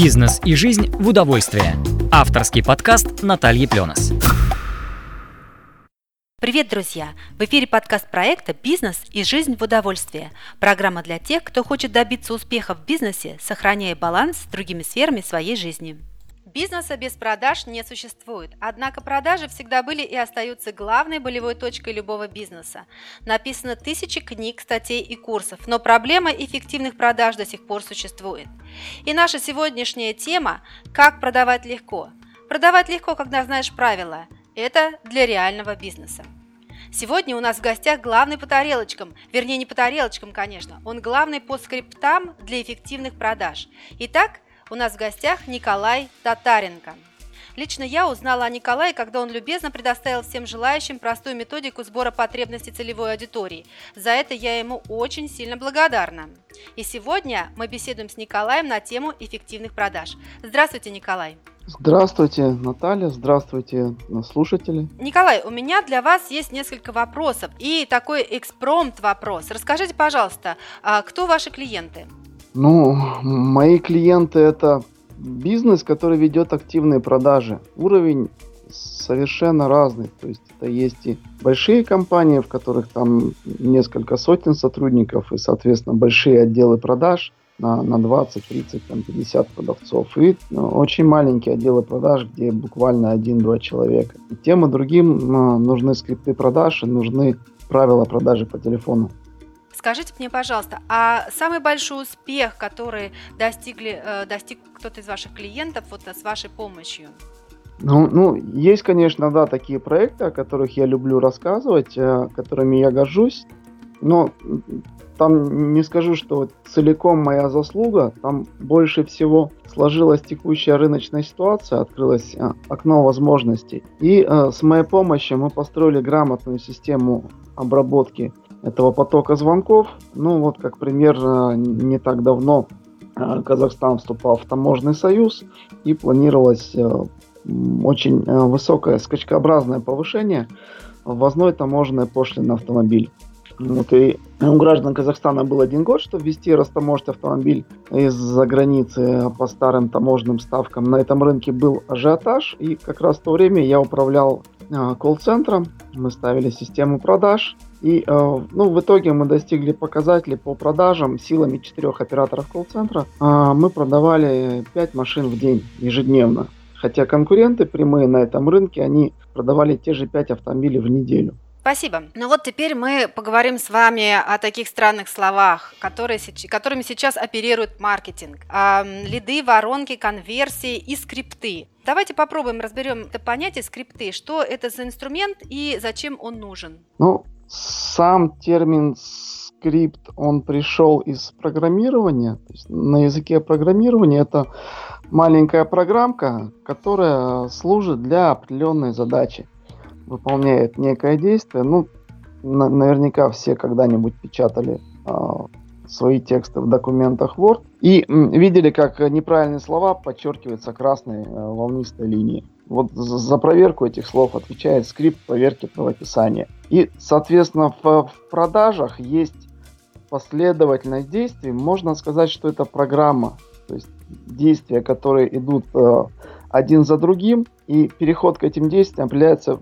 Бизнес и жизнь в удовольствие. Авторский подкаст Натальи Пленос. Привет, друзья! В эфире подкаст проекта «Бизнес и жизнь в удовольствие». Программа для тех, кто хочет добиться успеха в бизнесе, сохраняя баланс с другими сферами своей жизни. Бизнеса без продаж не существует, однако продажи всегда были и остаются главной болевой точкой любого бизнеса. Написано тысячи книг, статей и курсов, но проблема эффективных продаж до сих пор существует. И наша сегодняшняя тема – как продавать легко. Продавать легко, когда знаешь правила. Это для реального бизнеса. Сегодня у нас в гостях главный по тарелочкам, вернее не по тарелочкам, конечно, он главный по скриптам для эффективных продаж. Итак, у нас в гостях Николай Татаренко. Лично я узнала о Николае, когда он любезно предоставил всем желающим простую методику сбора потребностей целевой аудитории. За это я ему очень сильно благодарна. И сегодня мы беседуем с Николаем на тему эффективных продаж. Здравствуйте, Николай. Здравствуйте, Наталья, здравствуйте, слушатели. Николай, у меня для вас есть несколько вопросов и такой экспромт вопрос. Расскажите, пожалуйста, а кто ваши клиенты? Ну, мои клиенты это бизнес, который ведет активные продажи. Уровень совершенно разный. То есть это есть и большие компании, в которых там несколько сотен сотрудников и, соответственно, большие отделы продаж на, на 20, 30, там, 50 продавцов. И ну, очень маленькие отделы продаж, где буквально один-два человека. И тем и другим ну, нужны скрипты продаж и нужны правила продажи по телефону. Скажите мне, пожалуйста, а самый большой успех, который достигли, э, достиг кто-то из ваших клиентов вот с вашей помощью? Ну, ну, есть, конечно, да, такие проекты, о которых я люблю рассказывать, э, которыми я горжусь, но там не скажу, что целиком моя заслуга, там больше всего сложилась текущая рыночная ситуация, открылось э, окно возможностей. И э, с моей помощью мы построили грамотную систему обработки этого потока звонков. Ну вот как пример, э, не так давно э, Казахстан вступал в таможенный союз и планировалось э, очень высокое скачкообразное повышение ввозной таможенной пошлины на автомобиль. Вот и у граждан Казахстана был один год, чтобы ввести растаможить автомобиль из-за границы по старым таможенным ставкам. На этом рынке был ажиотаж, и как раз в то время я управлял колл-центром, мы ставили систему продаж, и э, ну, в итоге мы достигли показателей по продажам силами четырех операторов колл-центра. Э, мы продавали 5 машин в день ежедневно. Хотя конкуренты прямые на этом рынке, они продавали те же 5 автомобилей в неделю. Спасибо. Ну вот теперь мы поговорим с вами о таких странных словах, которые, которыми сейчас оперирует маркетинг. Лиды, воронки, конверсии и скрипты. Давайте попробуем разберем это понятие скрипты. Что это за инструмент и зачем он нужен? Ну, сам термин скрипт, он пришел из программирования. То есть на языке программирования это маленькая программка, которая служит для определенной задачи. Выполняет некое действие. Ну, на- наверняка все когда-нибудь печатали э, свои тексты в документах Word и видели, как неправильные слова подчеркиваются красной э, волнистой линией. Вот за проверку этих слов отвечает скрипт проверки правописания. И, соответственно, в, в продажах есть последовательность действий. Можно сказать, что это программа. То есть действия, которые идут э, один за другим, и переход к этим действиям определяется,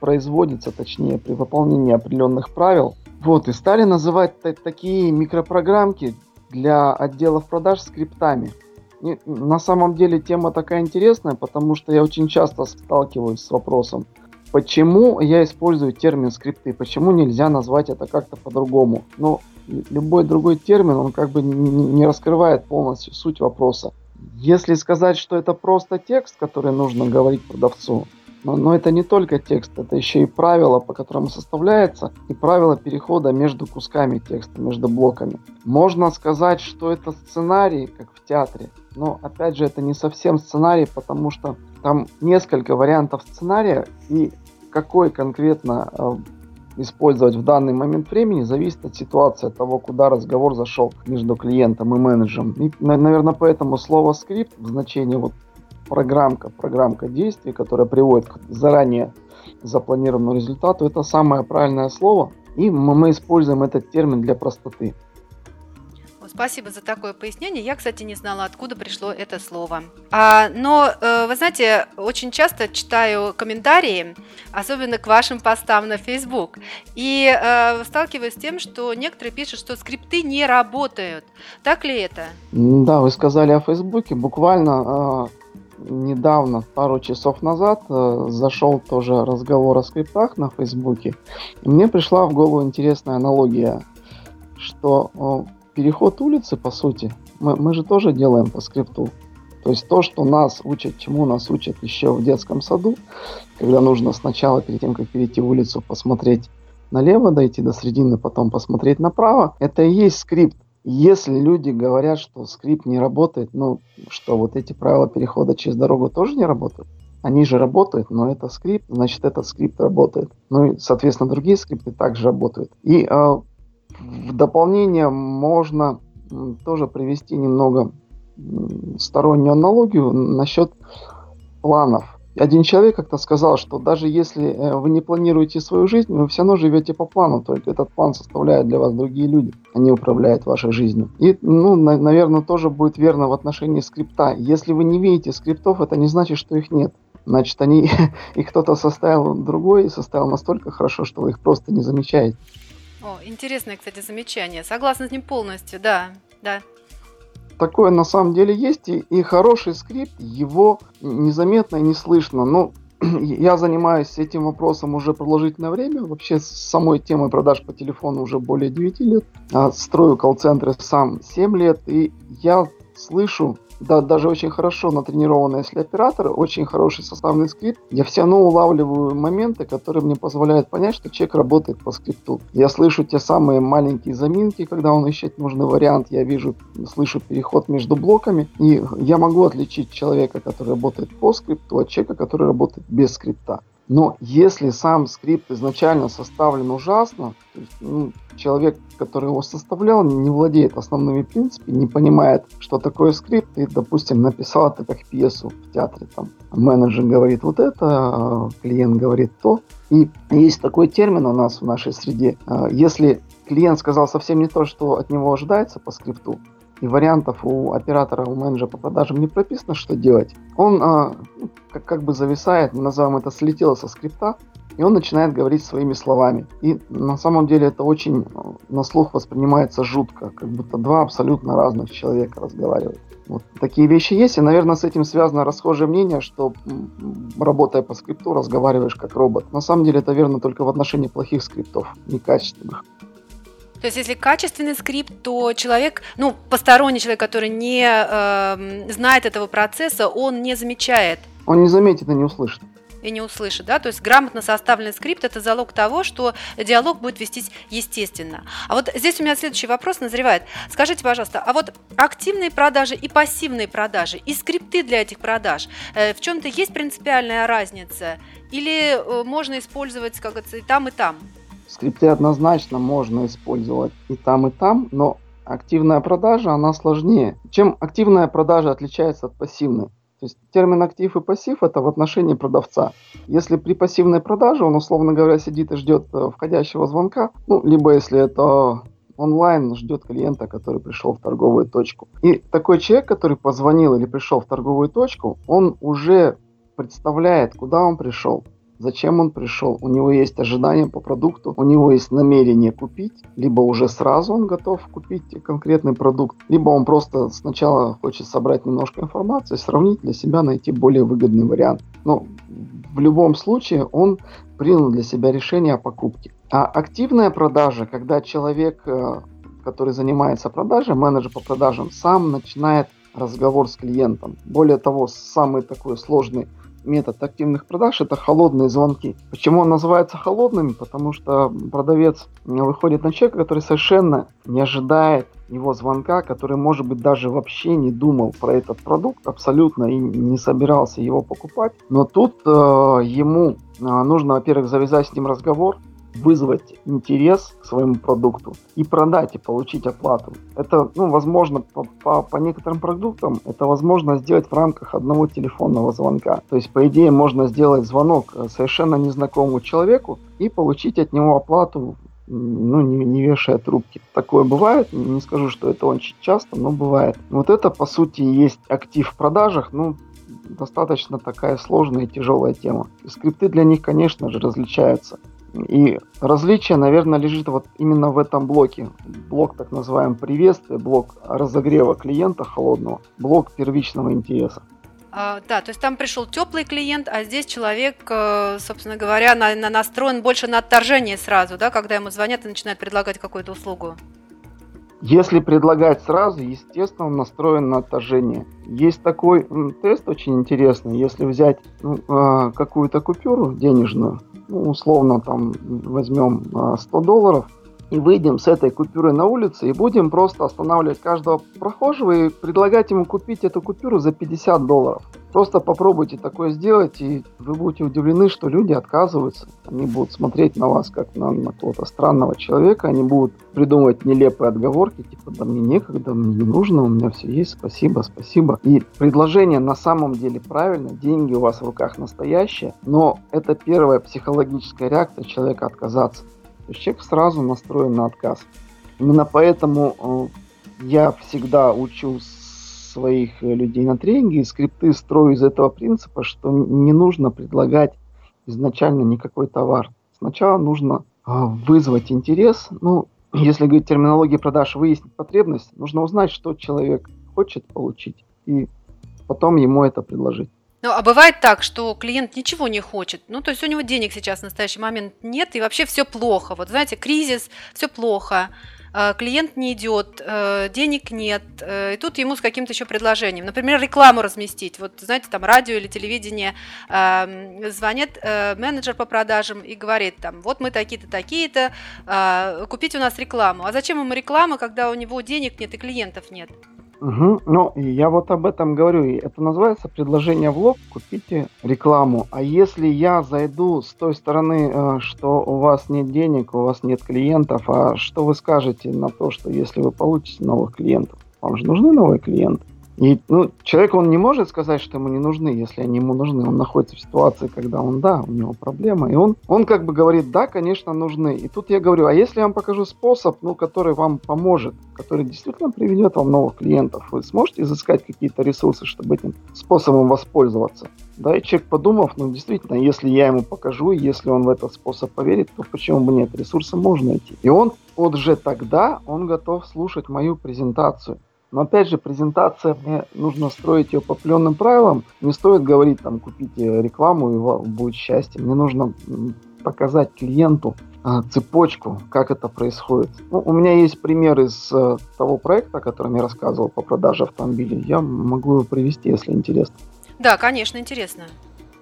производится, точнее, при выполнении определенных правил. Вот, и стали называть такие микропрограммки для отделов продаж скриптами. И на самом деле тема такая интересная, потому что я очень часто сталкиваюсь с вопросом, почему я использую термин скрипты, почему нельзя назвать это как-то по-другому. Но любой другой термин, он как бы не раскрывает полностью суть вопроса. Если сказать, что это просто текст, который нужно говорить продавцу, но, но это не только текст, это еще и правила, по которым составляется, и правила перехода между кусками текста, между блоками. Можно сказать, что это сценарий, как в театре, но опять же это не совсем сценарий, потому что там несколько вариантов сценария, и какой конкретно э, использовать в данный момент времени зависит от ситуации, от того, куда разговор зашел между клиентом и менеджером. И, наверное, поэтому слово скрипт в значении вот программка, программка действий, которая приводит к заранее запланированному результату, это самое правильное слово. И мы, используем этот термин для простоты. Спасибо за такое пояснение. Я, кстати, не знала, откуда пришло это слово. А, но, э, вы знаете, очень часто читаю комментарии, особенно к вашим постам на Facebook, и э, сталкиваюсь с тем, что некоторые пишут, что скрипты не работают. Так ли это? Да, вы сказали о Фейсбуке. Буквально э, недавно, пару часов назад, э, зашел тоже разговор о скриптах на Фейсбуке. И мне пришла в голову интересная аналогия, что э, переход улицы, по сути, мы, мы же тоже делаем по скрипту. То есть то, что нас учат, чему нас учат еще в детском саду, когда нужно сначала, перед тем, как перейти улицу, посмотреть налево, дойти до середины, потом посмотреть направо, это и есть скрипт. Если люди говорят, что скрипт не работает, ну, что вот эти правила перехода через дорогу тоже не работают, они же работают, но это скрипт, значит, этот скрипт работает. Ну и, соответственно, другие скрипты также работают. И э, в дополнение можно тоже привести немного стороннюю аналогию насчет планов. Один человек как-то сказал, что даже если э, вы не планируете свою жизнь, вы все равно живете по плану, только этот план составляют для вас другие люди, они управляют вашей жизнью. И, ну, на, наверное, тоже будет верно в отношении скрипта. Если вы не видите скриптов, это не значит, что их нет. Значит, они, их кто-то составил другой и составил настолько хорошо, что вы их просто не замечаете. О, интересное, кстати, замечание. Согласна с ним полностью, да, да. Такое на самом деле есть, и, и хороший скрипт, его незаметно и не слышно. Но я занимаюсь этим вопросом уже продолжительное время. Вообще с самой темой продаж по телефону уже более 9 лет. А строю колл-центры сам 7 лет, и я слышу да, даже очень хорошо натренированные, если операторы, очень хороший составный скрипт, я все равно улавливаю моменты, которые мне позволяют понять, что человек работает по скрипту. Я слышу те самые маленькие заминки, когда он ищет нужный вариант, я вижу, слышу переход между блоками, и я могу отличить человека, который работает по скрипту, от человека, который работает без скрипта. Но если сам скрипт изначально составлен ужасно, то есть, ну, человек, который его составлял, не владеет основными принципами, не понимает, что такое скрипт, и, допустим, написал это как пьесу в театре. Там менеджер говорит вот это, а клиент говорит то. И есть такой термин у нас в нашей среде. А, если клиент сказал совсем не то, что от него ожидается по скрипту, и вариантов у оператора, у менеджера по продажам не прописано, что делать, он а, ну, как, как бы зависает, мы называем это слетело со скрипта, и он начинает говорить своими словами. И на самом деле это очень а, на слух воспринимается жутко, как будто два абсолютно разных человека разговаривают. Вот такие вещи есть, и, наверное, с этим связано расхожее мнение, что работая по скрипту, разговариваешь как робот. На самом деле это верно только в отношении плохих скриптов, некачественных. То есть, если качественный скрипт, то человек, ну, посторонний человек, который не э, знает этого процесса, он не замечает. Он не заметит и не услышит и не услышит, да, то есть грамотно составленный скрипт – это залог того, что диалог будет вестись естественно. А вот здесь у меня следующий вопрос назревает. Скажите, пожалуйста, а вот активные продажи и пассивные продажи, и скрипты для этих продаж, э, в чем-то есть принципиальная разница? Или э, можно использовать, как говорится, и там, и там? Скрипты однозначно можно использовать и там, и там, но активная продажа, она сложнее. Чем активная продажа отличается от пассивной? То есть термин актив и пассив это в отношении продавца. Если при пассивной продаже он, условно говоря, сидит и ждет э, входящего звонка, ну, либо если это онлайн ждет клиента, который пришел в торговую точку. И такой человек, который позвонил или пришел в торговую точку, он уже представляет, куда он пришел, зачем он пришел. У него есть ожидания по продукту, у него есть намерение купить, либо уже сразу он готов купить конкретный продукт, либо он просто сначала хочет собрать немножко информации, сравнить для себя, найти более выгодный вариант. Но в любом случае он принял для себя решение о покупке. А активная продажа, когда человек, э, который занимается продажей, менеджер по продажам, сам начинает разговор с клиентом. Более того, самый такой сложный метод активных продаж – это холодные звонки. Почему он называется холодными? Потому что продавец выходит на человека, который совершенно не ожидает его звонка, который, может быть, даже вообще не думал про этот продукт абсолютно и не собирался его покупать. Но тут э, ему э, нужно, во-первых, завязать с ним разговор, вызвать интерес к своему продукту и продать и получить оплату. Это, ну, возможно, по, по, по некоторым продуктам это возможно сделать в рамках одного телефонного звонка. То есть, по идее, можно сделать звонок совершенно незнакомому человеку и получить от него оплату ну, не, не вешая трубки. Такое бывает, не скажу, что это очень часто, но бывает. Вот это, по сути, есть актив в продажах, ну, достаточно такая сложная и тяжелая тема. И скрипты для них, конечно же, различаются. И различие, наверное, лежит вот именно в этом блоке. Блок так называемый приветствия, блок разогрева клиента холодного, блок первичного интереса. А, да, то есть там пришел теплый клиент, а здесь человек, э, собственно говоря, на, на настроен больше на отторжение сразу, да, когда ему звонят и начинают предлагать какую-то услугу. Если предлагать сразу, естественно, он настроен на отторжение. Есть такой тест очень интересный. Если взять ну, э, какую-то купюру денежную, ну, условно там возьмем 100 а, долларов, и выйдем с этой купюрой на улицу и будем просто останавливать каждого прохожего и предлагать ему купить эту купюру за 50 долларов. Просто попробуйте такое сделать, и вы будете удивлены, что люди отказываются. Они будут смотреть на вас как на, на какого-то странного человека, они будут придумывать нелепые отговорки, типа, да мне некогда, мне не нужно, у меня все есть, спасибо, спасибо. И предложение на самом деле правильно, деньги у вас в руках настоящие, но это первая психологическая реакция человека отказаться. То есть человек сразу настроен на отказ. Именно поэтому э, я всегда учу своих э, людей на тренинге и скрипты строю из этого принципа, что не нужно предлагать изначально никакой товар. Сначала нужно э, вызвать интерес, ну, если говорить терминологии продаж, выяснить потребность, нужно узнать, что человек хочет получить, и потом ему это предложить. Ну, а бывает так, что клиент ничего не хочет. Ну, то есть у него денег сейчас в настоящий момент нет, и вообще все плохо. Вот знаете, кризис, все плохо, э, клиент не идет, э, денег нет, э, и тут ему с каким-то еще предложением. Например, рекламу разместить. Вот, знаете, там радио или телевидение эм, звонит менеджер по продажам и говорит там, вот мы такие-то, такие-то, купите у нас рекламу. А зачем ему реклама, когда у него денег нет и клиентов нет? Угу. Ну, я вот об этом говорю. Это называется предложение в лоб, купите рекламу. А если я зайду с той стороны, э, что у вас нет денег, у вас нет клиентов, а что вы скажете на то, что если вы получите новых клиентов? Вам же нужны новые клиенты. И ну, человек, он не может сказать, что ему не нужны, если они ему нужны. Он находится в ситуации, когда он, да, у него проблема. И он, он как бы говорит, да, конечно, нужны. И тут я говорю, а если я вам покажу способ, ну, который вам поможет, который действительно приведет вам новых клиентов, вы сможете изыскать какие-то ресурсы, чтобы этим способом воспользоваться? Да, и человек подумав, ну, действительно, если я ему покажу, если он в этот способ поверит, то почему бы нет? Ресурсы можно найти. И он вот же тогда, он готов слушать мою презентацию. Но опять же, презентация, мне нужно строить ее по определенным правилам. Не стоит говорить, там, купите рекламу, и вам будет счастье. Мне нужно показать клиенту а, цепочку, как это происходит. Ну, у меня есть пример из а, того проекта, о котором я рассказывал по продаже автомобилей. Я могу его привести, если интересно. Да, конечно, интересно.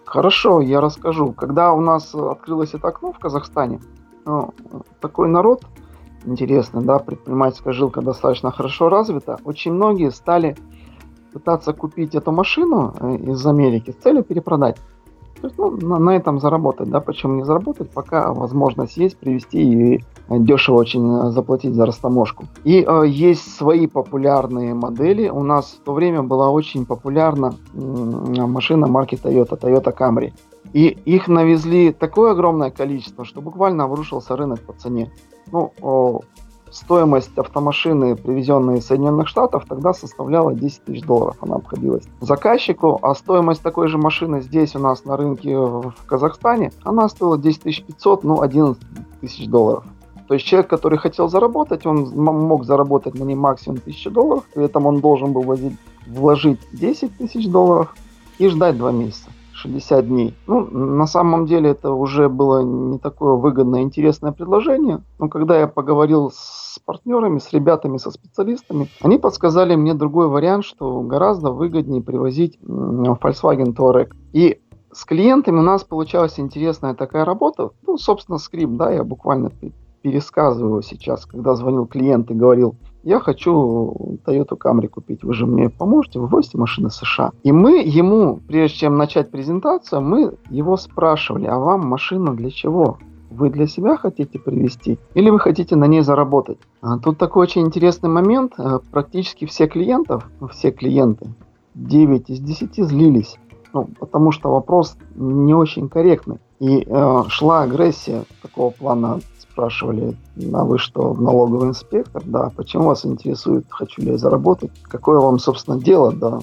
Хорошо, я расскажу. Когда у нас открылось это окно в Казахстане, ну, такой народ интересно, да, предпринимательская жилка достаточно хорошо развита, очень многие стали пытаться купить эту машину э, из Америки с целью перепродать. То есть, ну, на, на этом заработать, да, почему не заработать, пока возможность есть привести и дешево очень э, заплатить за растаможку. И э, есть свои популярные модели. У нас в то время была очень популярна э, машина марки Toyota, Toyota Camry. И их навезли такое огромное количество, что буквально обрушился рынок по цене. Ну, стоимость автомашины, привезенной из Соединенных Штатов, тогда составляла 10 тысяч долларов. Она обходилась заказчику, а стоимость такой же машины здесь у нас на рынке в Казахстане, она стоила 10 500, ну, 11 тысяч долларов. То есть человек, который хотел заработать, он мог заработать на ней максимум 1000 долларов, при этом он должен был вложить 10 тысяч долларов и ждать 2 месяца. 60 дней. Ну, на самом деле это уже было не такое выгодное, интересное предложение. Но когда я поговорил с партнерами, с ребятами, со специалистами, они подсказали мне другой вариант, что гораздо выгоднее привозить Volkswagen Touareg. И с клиентами у нас получалась интересная такая работа. Ну, собственно, скрипт, да, я буквально пересказываю сейчас, когда звонил клиент и говорил, я хочу Toyota Camry купить, вы же мне поможете, вы возите машины США. И мы ему, прежде чем начать презентацию, мы его спрашивали, а вам машина для чего? Вы для себя хотите привезти или вы хотите на ней заработать? А тут такой очень интересный момент. Э, практически все клиентов, все клиенты, 9 из 10 злились. Ну, потому что вопрос не очень корректный. И э, шла агрессия такого плана спрашивали, а вы что, налоговый инспектор? Да. Почему вас интересует, хочу ли я заработать? Какое вам, собственно, дело до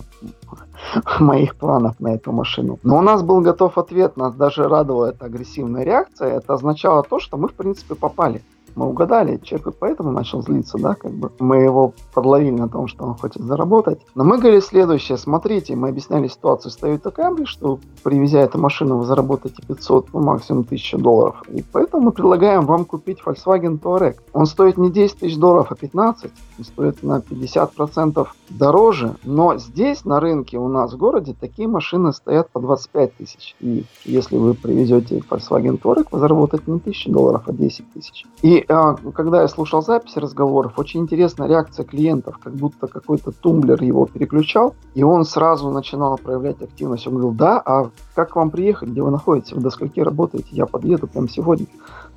моих планов на эту машину? Но у нас был готов ответ, нас даже радовала эта агрессивная реакция. Это означало то, что мы, в принципе, попали мы угадали, человек поэтому начал злиться, да, как бы мы его подловили на том, что он хочет заработать. Но мы говорили следующее, смотрите, мы объясняли ситуацию, стоит такая, что привезя эту машину, вы заработаете 500, ну максимум 1000 долларов. И поэтому мы предлагаем вам купить Volkswagen Touareg. Он стоит не 10 тысяч долларов, а 15, он стоит на 50% дороже, но здесь на рынке у нас в городе такие машины стоят по 25 тысяч. И если вы привезете Volkswagen Touareg, вы заработаете не 1000 долларов, а 10 тысяч. И когда я слушал записи разговоров, очень интересная реакция клиентов, как будто какой-то тумблер его переключал, и он сразу начинал проявлять активность. Он говорил, да, а как вам приехать, где вы находитесь, вы до скольки работаете, я подъеду прямо сегодня,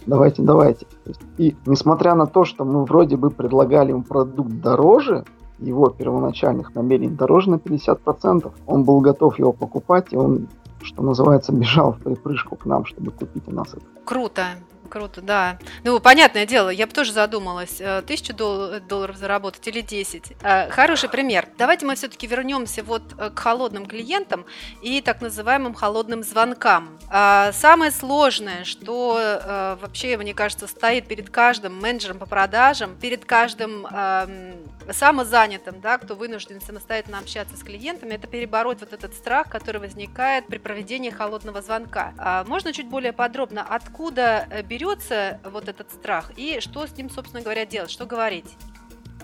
давайте, давайте. И несмотря на то, что мы вроде бы предлагали ему продукт дороже, его первоначальных намерений дороже на 50%, он был готов его покупать, и он, что называется, бежал в припрыжку к нам, чтобы купить у нас это. Круто. Круто, да. Ну, понятное дело, я бы тоже задумалась, э, тысячу дол- долларов заработать или 10. Э, хороший пример. Давайте мы все-таки вернемся вот э, к холодным клиентам и так называемым холодным звонкам. Самое сложное, что вообще, мне кажется, стоит перед каждым менеджером по продажам, перед каждым эм, самозанятым, да, кто вынужден самостоятельно общаться с клиентами, это перебороть вот этот страх, который возникает при проведении холодного звонка. Можно чуть более подробно, откуда берется берется вот этот страх и что с ним, собственно говоря, делать, что говорить?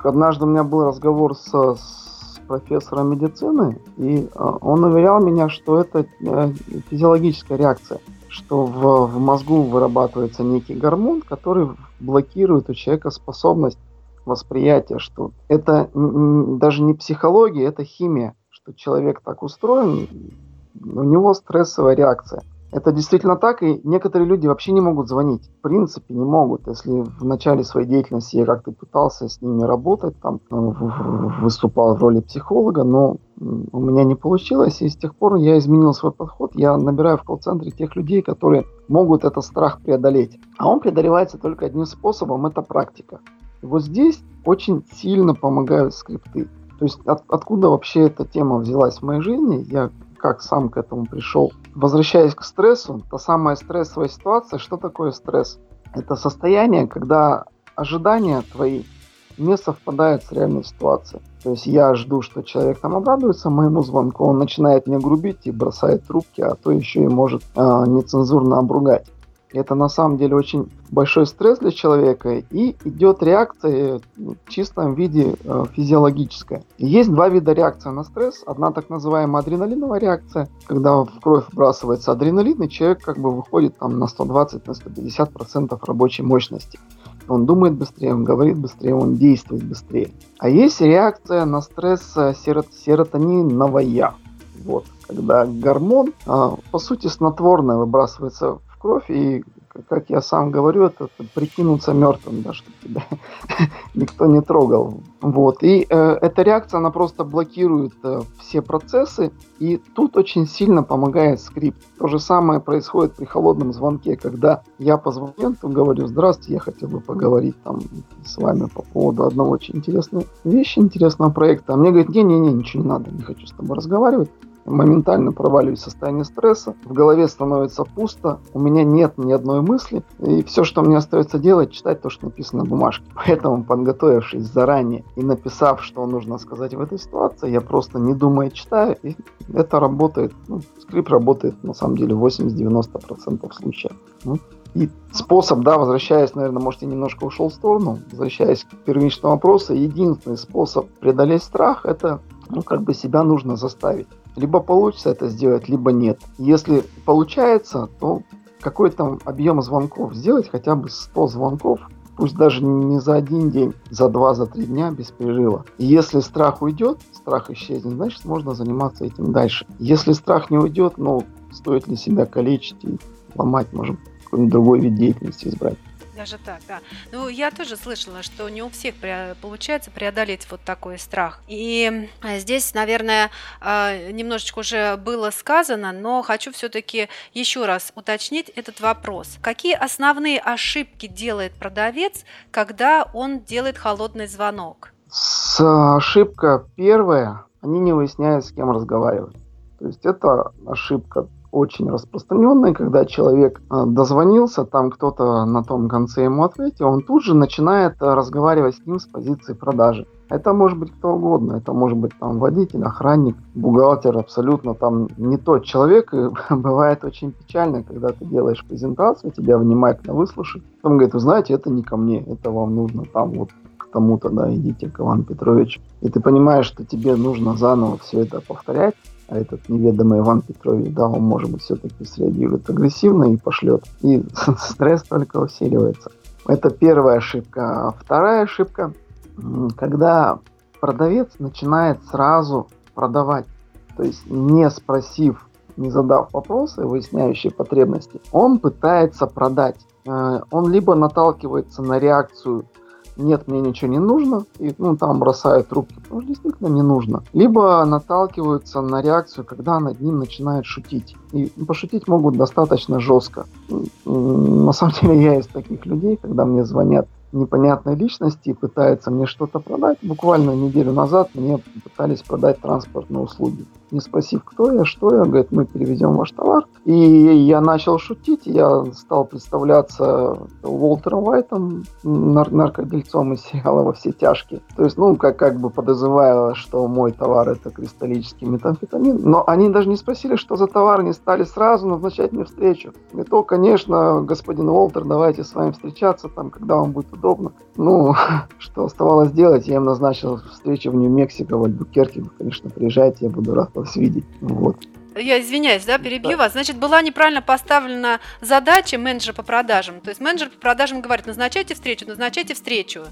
Однажды у меня был разговор с, с профессором медицины, и э, он уверял меня, что это э, физиологическая реакция, что в, в мозгу вырабатывается некий гормон, который блокирует у человека способность восприятия, что это даже не психология, это химия, что человек так устроен, у него стрессовая реакция. Это действительно так, и некоторые люди вообще не могут звонить. В принципе, не могут. Если в начале своей деятельности я как-то пытался с ними работать, там ну, выступал в роли психолога, но у меня не получилось, и с тех пор я изменил свой подход. Я набираю в колл-центре тех людей, которые могут этот страх преодолеть. А он преодолевается только одним способом – это практика. И вот здесь очень сильно помогают скрипты. То есть от, откуда вообще эта тема взялась в моей жизни, я как сам к этому пришел. Возвращаясь к стрессу, та самая стрессовая ситуация, что такое стресс? Это состояние, когда ожидания твои не совпадают с реальной ситуацией. То есть я жду, что человек там обрадуется моему звонку, он начинает мне грубить и бросает трубки, а то еще и может э, нецензурно обругать. Это на самом деле очень большой стресс для человека и идет реакция в чистом виде э, физиологическая. Есть два вида реакции на стресс. Одна так называемая адреналиновая реакция, когда в кровь вбрасывается адреналин, и человек как бы выходит там на 120-150% на 150 процентов рабочей мощности. Он думает быстрее, он говорит быстрее, он действует быстрее. А есть реакция на стресс э, серот серотониновая. Вот, когда гормон, а, по сути, снотворное выбрасывается кровь, и, как я сам говорю, это, это прикинуться мертвым, да, чтобы тебя никто не трогал. Вот. И э, эта реакция, она просто блокирует э, все процессы, и тут очень сильно помогает скрипт. То же самое происходит при холодном звонке, когда я позвоню, то говорю, здравствуйте, я хотел бы поговорить там с вами по поводу одного очень интересной вещи, интересного проекта. А мне говорят, не-не-не, ничего не надо, не хочу с тобой разговаривать моментально проваливаюсь в состояние стресса, в голове становится пусто, у меня нет ни одной мысли, и все, что мне остается делать, читать то, что написано на бумажке. Поэтому, подготовившись заранее и написав, что нужно сказать в этой ситуации, я просто не думая читаю, и это работает. Ну, скрипт работает на самом деле 80-90% случаев. Ну, и способ, да, возвращаясь, наверное, может, я немножко ушел в сторону, возвращаясь к первичному вопросу, единственный способ преодолеть страх – это, ну, как бы себя нужно заставить. Либо получится это сделать, либо нет. Если получается, то какой-то объем звонков сделать, хотя бы 100 звонков, пусть даже не за один день, за два, за три дня без перерыва. И если страх уйдет, страх исчезнет, значит можно заниматься этим дальше. Если страх не уйдет, ну, стоит ли себя калечить и ломать, может, какой-нибудь другой вид деятельности избрать. Даже так, да. Ну, я тоже слышала, что не у всех получается преодолеть вот такой страх. И э, здесь, наверное, э, немножечко уже было сказано, но хочу все-таки еще раз уточнить этот вопрос. Какие основные ошибки делает продавец, когда он делает холодный звонок? С ошибка первая, они не выясняют, с кем разговаривать. То есть это ошибка очень распространенной, когда человек э, дозвонился, там кто-то на том конце ему ответил, он тут же начинает э, разговаривать с ним с позиции продажи. Это может быть кто угодно, это может быть там водитель, охранник, бухгалтер, абсолютно там не тот человек. И бывает очень печально, когда ты делаешь презентацию, тебя внимательно выслушают. Потом говорит, вы знаете, это не ко мне, это вам нужно там вот к тому-то, да, идите к Ивану Петровичу. И ты понимаешь, что тебе нужно заново все это повторять, а этот неведомый Иван Петрович, да, он, может быть, все-таки среагирует агрессивно и пошлет. И стресс только усиливается. Это первая ошибка. А вторая ошибка, когда продавец начинает сразу продавать, то есть не спросив, не задав вопросы, выясняющие потребности, он пытается продать. Э, он либо наталкивается на реакцию нет, мне ничего не нужно, и ну, там бросают трубки, потому что действительно не нужно. Либо наталкиваются на реакцию, когда над ним начинают шутить. И пошутить могут достаточно жестко. На самом деле я из таких людей, когда мне звонят непонятной личности и пытается мне что-то продать. Буквально неделю назад мне пытались продать транспортные услуги. Не спросив, кто я, что я, говорит, мы перевезем ваш товар. И я начал шутить, я стал представляться Уолтером Уайтом, нар- наркодельцом из сериала «Во все тяжкие». То есть, ну, как, как бы подозревая, что мой товар это кристаллический метамфетамин. Но они даже не спросили, что за товар, не стали сразу назначать мне встречу. И то, конечно, господин Уолтер, давайте с вами встречаться, там, когда вам будет удобно. Ну, что оставалось делать, я им назначил встречу в Нью-Мексико, в Альбукерке. Конечно, приезжайте, я буду рад видеть. Вот. Я извиняюсь, да, перебью да. вас. Значит, была неправильно поставлена задача менеджера по продажам. То есть менеджер по продажам говорит, назначайте встречу, назначайте встречу.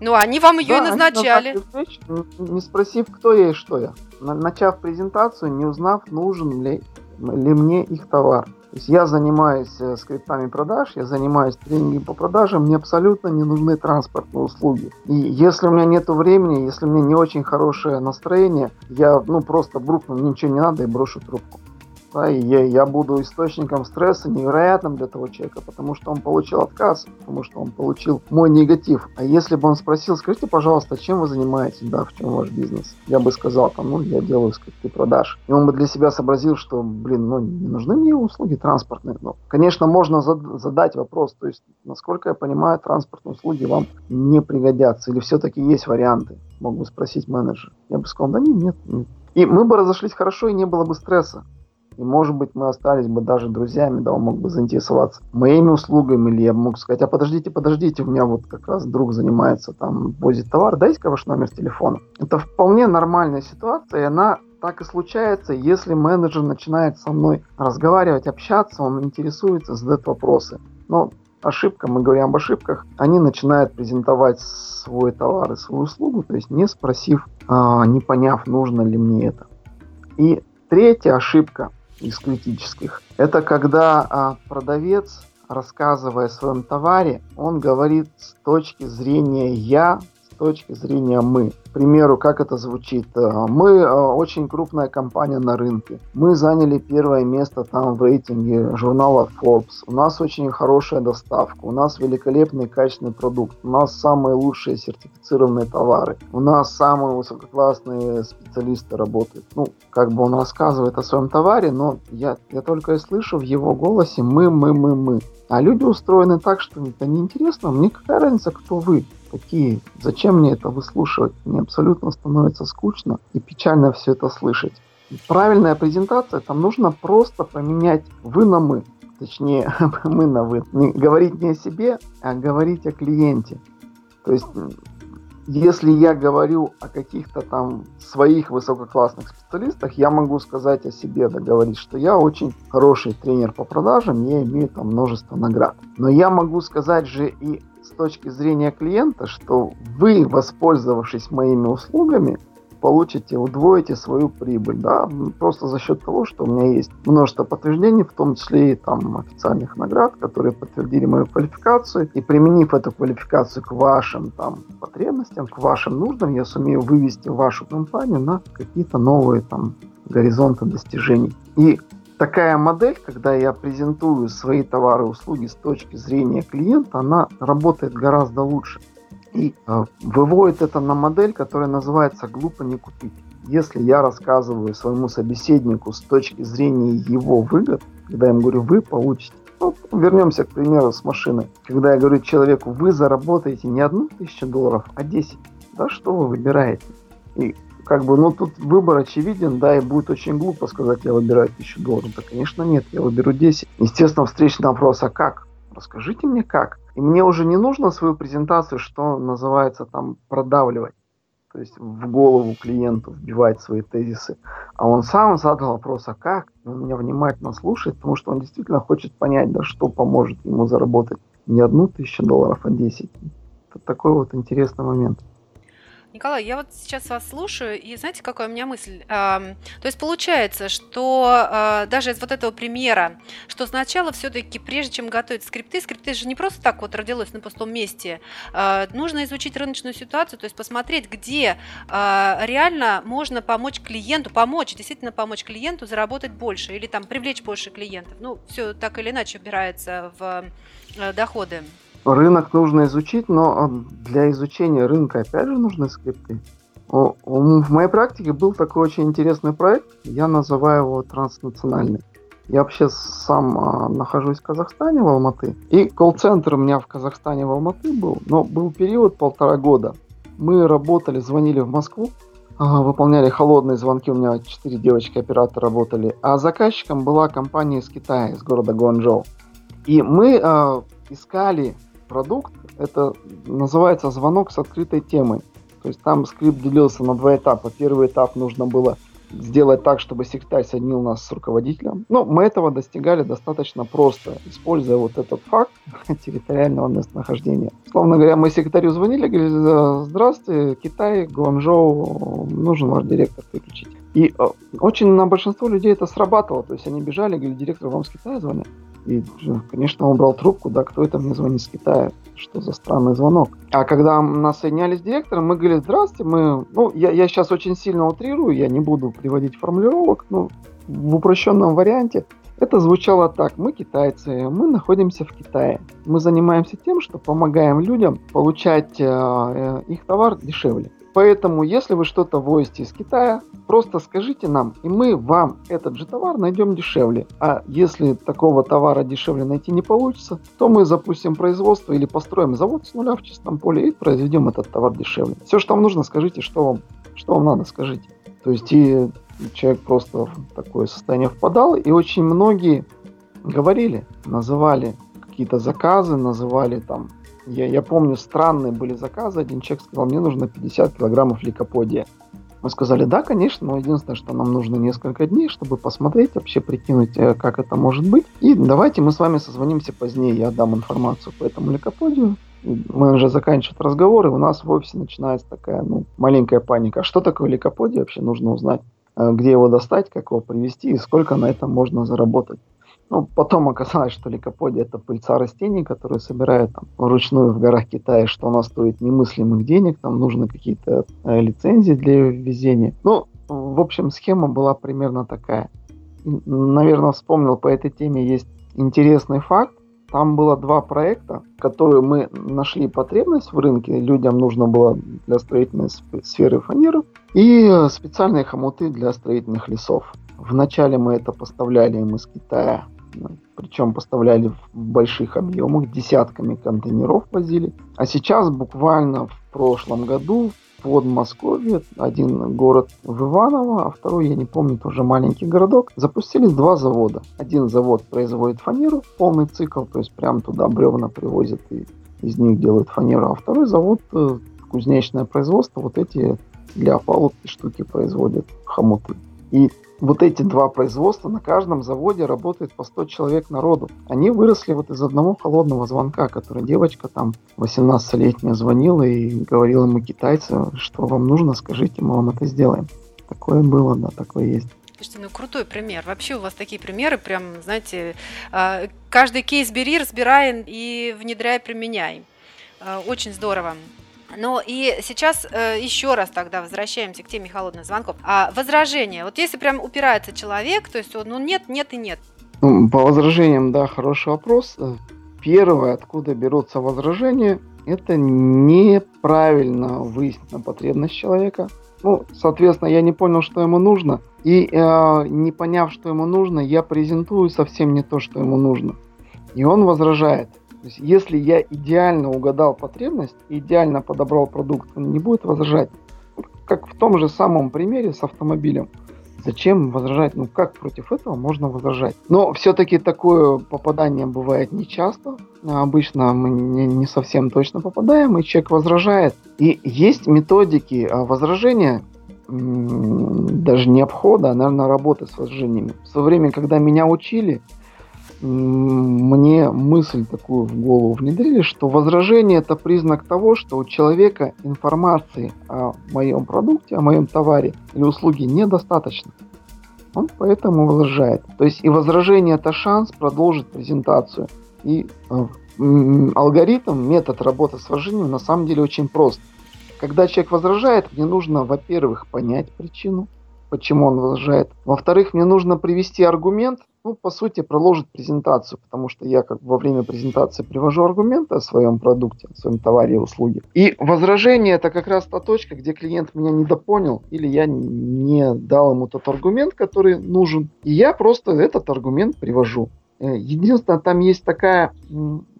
Ну, они вам ее да, и назначали. Встречу, не спросив, кто я и что я. Начав презентацию, не узнав, нужен ли, ли мне их товар. То есть я занимаюсь э, скриптами продаж, я занимаюсь тренингом по продажам, мне абсолютно не нужны транспортные услуги. И если у меня нет времени, если у меня не очень хорошее настроение, я ну просто брукну, ничего не надо и брошу трубку да, и я, я буду источником стресса невероятным для того человека, потому что он получил отказ, потому что он получил мой негатив. А если бы он спросил, скажите, пожалуйста, чем вы занимаетесь, да, в чем ваш бизнес? Я бы сказал, там, ну, я делаю скрипты продаж. И он бы для себя сообразил, что, блин, ну, не нужны мне услуги транспортные. Но, конечно, можно зад- задать вопрос, то есть, насколько я понимаю, транспортные услуги вам не пригодятся, или все-таки есть варианты? Мог бы спросить менеджер. Я бы сказал, да нет, нет, нет. И мы бы разошлись хорошо, и не было бы стресса. И, может быть, мы остались бы даже друзьями, да, он мог бы заинтересоваться моими услугами, или я мог сказать, а подождите, подождите, у меня вот как раз друг занимается, там, возит товар, дайте-ка ваш номер телефона. Это вполне нормальная ситуация, и она так и случается, если менеджер начинает со мной разговаривать, общаться, он интересуется, задает вопросы. Но ошибка, мы говорим об ошибках, они начинают презентовать свой товар и свою услугу, то есть не спросив, а, не поняв, нужно ли мне это. И третья ошибка, из критических. Это когда а, продавец, рассказывая о своем товаре, он говорит с точки зрения «я», с точки зрения «мы» примеру, как это звучит. Э, мы э, очень крупная компания на рынке. Мы заняли первое место там в рейтинге журнала Forbes. У нас очень хорошая доставка. У нас великолепный качественный продукт. У нас самые лучшие сертифицированные товары. У нас самые высококлассные специалисты работают. Ну, как бы он рассказывает о своем товаре, но я, я только и слышу в его голосе «мы, мы, мы, мы». А люди устроены так, что это неинтересно. Мне какая разница, кто вы? Какие? Зачем мне это выслушивать? Мне абсолютно становится скучно и печально все это слышать. Правильная презентация, там нужно просто поменять вы на мы. Точнее, мы на вы. Не, говорить не о себе, а говорить о клиенте. То есть, если я говорю о каких-то там своих высококлассных специалистах, я могу сказать о себе, да, говорить, что я очень хороший тренер по продажам, я имею там множество наград. Но я могу сказать же и с точки зрения клиента, что вы, воспользовавшись моими услугами, получите, удвоите свою прибыль, да, просто за счет того, что у меня есть множество подтверждений, в том числе и там официальных наград, которые подтвердили мою квалификацию, и применив эту квалификацию к вашим там потребностям, к вашим нуждам, я сумею вывести вашу компанию на какие-то новые там горизонты достижений. И такая модель, когда я презентую свои товары и услуги с точки зрения клиента, она работает гораздо лучше. И э, выводит это на модель, которая называется «глупо не купить». Если я рассказываю своему собеседнику с точки зрения его выгод, когда я ему говорю, вы получите, ну, вернемся к примеру с машины. Когда я говорю человеку, вы заработаете не одну тысячу долларов, а 10. Да, что вы выбираете? И как бы, ну, тут выбор очевиден, да, и будет очень глупо сказать, я выбираю тысячу долларов. Да, конечно, нет, я выберу 10. Естественно, встречный вопрос, а как? Расскажите мне как. И мне уже не нужно свою презентацию, что называется, там, продавливать. То есть в голову клиенту вбивать свои тезисы. А он сам задал вопрос, а как? И он меня внимательно слушает, потому что он действительно хочет понять, да, что поможет ему заработать не одну тысячу долларов, а десять. Это такой вот интересный момент. Николай, я вот сейчас вас слушаю, и знаете, какая у меня мысль? То есть получается, что а, даже из вот этого примера, что сначала все-таки, прежде чем готовить скрипты, скрипты же не просто так вот родилось на пустом месте, а, нужно изучить рыночную ситуацию, то есть посмотреть, где а, реально можно помочь клиенту, помочь, действительно помочь клиенту заработать больше или там привлечь больше клиентов. Ну, все так или иначе убирается в э, доходы. Рынок нужно изучить, но а, для изучения рынка опять же нужны скрипты. В моей практике был такой очень интересный проект, я называю его транснациональный. Я вообще сам а, нахожусь в Казахстане, в Алматы. И колл-центр у меня в Казахстане, в Алматы был. Но был период полтора года. Мы работали, звонили в Москву, а, выполняли холодные звонки. У меня четыре девочки-оператора работали. А заказчиком была компания из Китая, из города Гуанчжоу. И мы э, искали продукт, это называется звонок с открытой темой. То есть там скрипт делился на два этапа. Первый этап нужно было сделать так, чтобы секретарь соединил нас с руководителем. Но мы этого достигали достаточно просто, используя вот этот факт территориального местонахождения. Словно говоря, мы секретарю звонили, говорили, здравствуйте, Китай, Гуанчжоу, нужен ваш директор переключить. И э, очень на большинство людей это срабатывало, то есть они бежали, говорили, директор, вам с Китая звонят. И, конечно, он брал трубку, да, кто это мне звонит с Китая, что за странный звонок. А когда нас соединяли с директором, мы говорили, здравствуйте, мы, ну, я, я сейчас очень сильно утрирую, я не буду приводить формулировок, но в упрощенном варианте это звучало так. Мы китайцы, мы находимся в Китае. Мы занимаемся тем, что помогаем людям получать э, э их товар дешевле. Поэтому, если вы что-то возите из Китая, просто скажите нам, и мы вам этот же товар найдем дешевле. А если такого товара дешевле найти не получится, то мы запустим производство или построим завод с нуля в чистом поле и произведем этот товар дешевле. Все, что вам нужно, скажите, что вам, что вам надо, скажите. То есть и человек просто в такое состояние впадал, и очень многие говорили, называли какие-то заказы, называли там я, я помню, странные были заказы. Один человек сказал, мне нужно 50 килограммов ликоподия. Мы сказали, да, конечно, но единственное, что нам нужно несколько дней, чтобы посмотреть, вообще прикинуть, э, как это может быть. И давайте мы с вами созвонимся позднее, я дам информацию по этому ликоподию. Мы уже заканчиваем разговор, и у нас в офисе начинается такая, ну, маленькая паника. Что такое ликоподия вообще нужно узнать? Э, где его достать, как его привести и сколько на этом можно заработать. Ну, потом оказалось, что ликоподия это пыльца растений, которые собирают там, вручную в горах Китая, что она стоит немыслимых денег, там нужны какие-то э, лицензии для ее ввезения. Ну, в общем, схема была примерно такая. И, наверное, вспомнил по этой теме есть интересный факт. Там было два проекта, которые мы нашли потребность в рынке. Людям нужно было для строительной сферы фанеры и специальные хомуты для строительных лесов. Вначале мы это поставляли им из Китая причем поставляли в больших объемах, десятками контейнеров возили. А сейчас буквально в прошлом году в Подмосковье, один город в Иваново, а второй, я не помню, тоже маленький городок, запустились два завода. Один завод производит фанеру, полный цикл, то есть прям туда бревна привозят и из них делают фанеру, а второй завод э, кузнечное производство, вот эти для опалубки штуки производят хомуты. И вот эти два производства, на каждом заводе работает по 100 человек народу. Они выросли вот из одного холодного звонка, который девочка там 18-летняя звонила и говорила ему китайцы, что вам нужно, скажите, мы вам это сделаем. Такое было, да, такое есть. Слушайте, ну крутой пример. Вообще у вас такие примеры, прям, знаете, а, каждый кейс бери, разбирай и внедряй, применяй. А, очень здорово. Ну и сейчас э, еще раз тогда возвращаемся к теме холодных звонков. А возражение. Вот если прям упирается человек, то есть он, ну нет, нет и нет. По возражениям, да, хороший вопрос. Э, первое, откуда берутся возражения, это неправильно выяснена потребность человека. Ну, соответственно, я не понял, что ему нужно. И э, не поняв, что ему нужно, я презентую совсем не то, что ему нужно. И он возражает. То есть, если я идеально угадал потребность, идеально подобрал продукт, он не будет возражать. Как в том же самом примере с автомобилем. Зачем возражать? Ну как против этого можно возражать? Но все-таки такое попадание бывает нечасто. Обычно мы не, не совсем точно попадаем, и человек возражает. И есть методики а, возражения, даже не обхода, а, наверное, работы с возражениями. В свое время, когда меня учили, мне мысль такую в голову внедрили, что возражение это признак того, что у человека информации о моем продукте, о моем товаре или услуге недостаточно. Он поэтому возражает. То есть и возражение это шанс продолжить презентацию. И э, алгоритм, метод работы с возражением на самом деле очень прост. Когда человек возражает, мне нужно, во-первых, понять причину, почему он возражает. Во-вторых, мне нужно привести аргумент, ну, по сути, продолжить презентацию, потому что я как во время презентации привожу аргументы о своем продукте, о своем товаре и услуге. И возражение это как раз та точка, где клиент меня недопонял или я не дал ему тот аргумент, который нужен. И я просто этот аргумент привожу. Э, единственное, там есть такая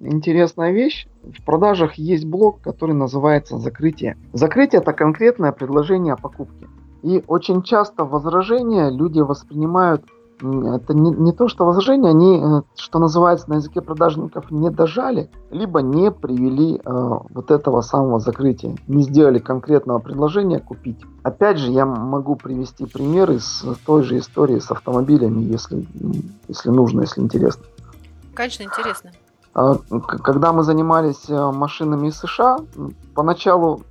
интересная вещь. В продажах есть блок, который называется закрытие. Закрытие это конкретное предложение о покупке. И очень часто возражения люди воспринимают это не, не то, что возражения, они, э, что называется на языке продажников, не дожали, либо не привели э, вот этого самого закрытия, не сделали конкретного предложения купить. Опять же, я могу привести пример из той же истории с автомобилями, если, если нужно, если интересно. Конечно, интересно. А, когда мы занимались э, машинами из США, поначалу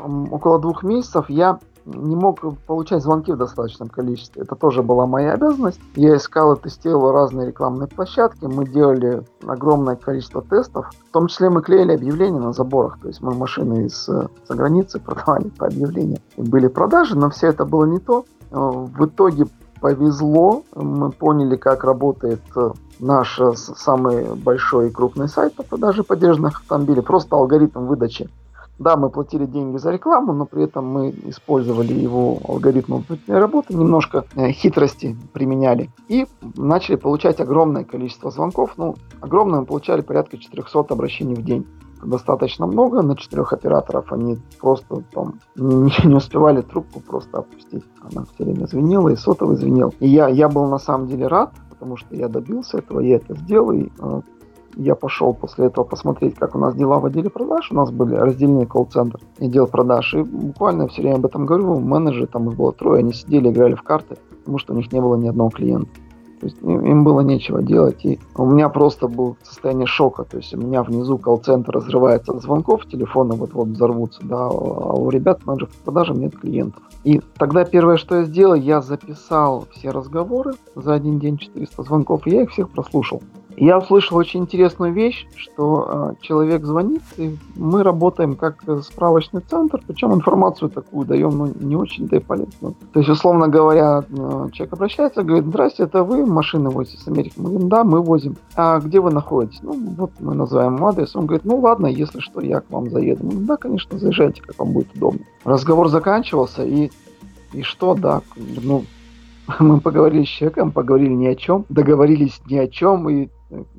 около двух месяцев я не мог получать звонки в достаточном количестве. Это тоже была моя обязанность. Я искал и тестировал разные рекламные площадки. Мы делали огромное количество тестов. В том числе мы клеили объявления на заборах. То есть мы машины из за границы продавали по объявлениям. И были продажи, но все это было не то. Э, в итоге повезло. Мы поняли, как работает э, наш э, самый большой и крупный сайт по продаже поддержанных автомобилей. Просто алгоритм выдачи да, мы платили деньги за рекламу, но при этом мы использовали его алгоритм работы, немножко э, хитрости применяли и начали получать огромное количество звонков. Ну, огромное мы получали порядка 400 обращений в день достаточно много. На четырех операторов они просто там не, не успевали трубку просто опустить. Она все время звенела, и сотовый звенел. И я, я был на самом деле рад, потому что я добился этого, я это сделал, и э, я пошел после этого посмотреть, как у нас дела в отделе продаж. У нас были разделены колл-центр и отдел продаж. И буквально все время об этом говорю. Менеджеры, там их было трое, они сидели, играли в карты, потому что у них не было ни одного клиента. То есть им было нечего делать. И у меня просто было состояние шока. То есть у меня внизу колл-центр разрывается от звонков, телефоны вот-вот взорвутся, да, а у ребят менеджеров по продажам нет клиентов. И тогда первое, что я сделал, я записал все разговоры за один день 400 звонков, и я их всех прослушал. Я услышал очень интересную вещь, что э, человек звонит, и мы работаем как справочный центр, причем информацию такую даем, ну, не очень-то и полезную. То есть, условно говоря, э, человек обращается, говорит, здрасте, это вы машины возите с Америки? Мы говорим, да, мы возим. А где вы находитесь? Ну, вот мы называем адрес. Он говорит, ну ладно, если что, я к вам заеду. Ну, да, конечно, заезжайте, как вам будет удобно. Разговор заканчивался, и, и что, да, ну, мы поговорили с человеком, поговорили ни о чем, договорились ни о чем, и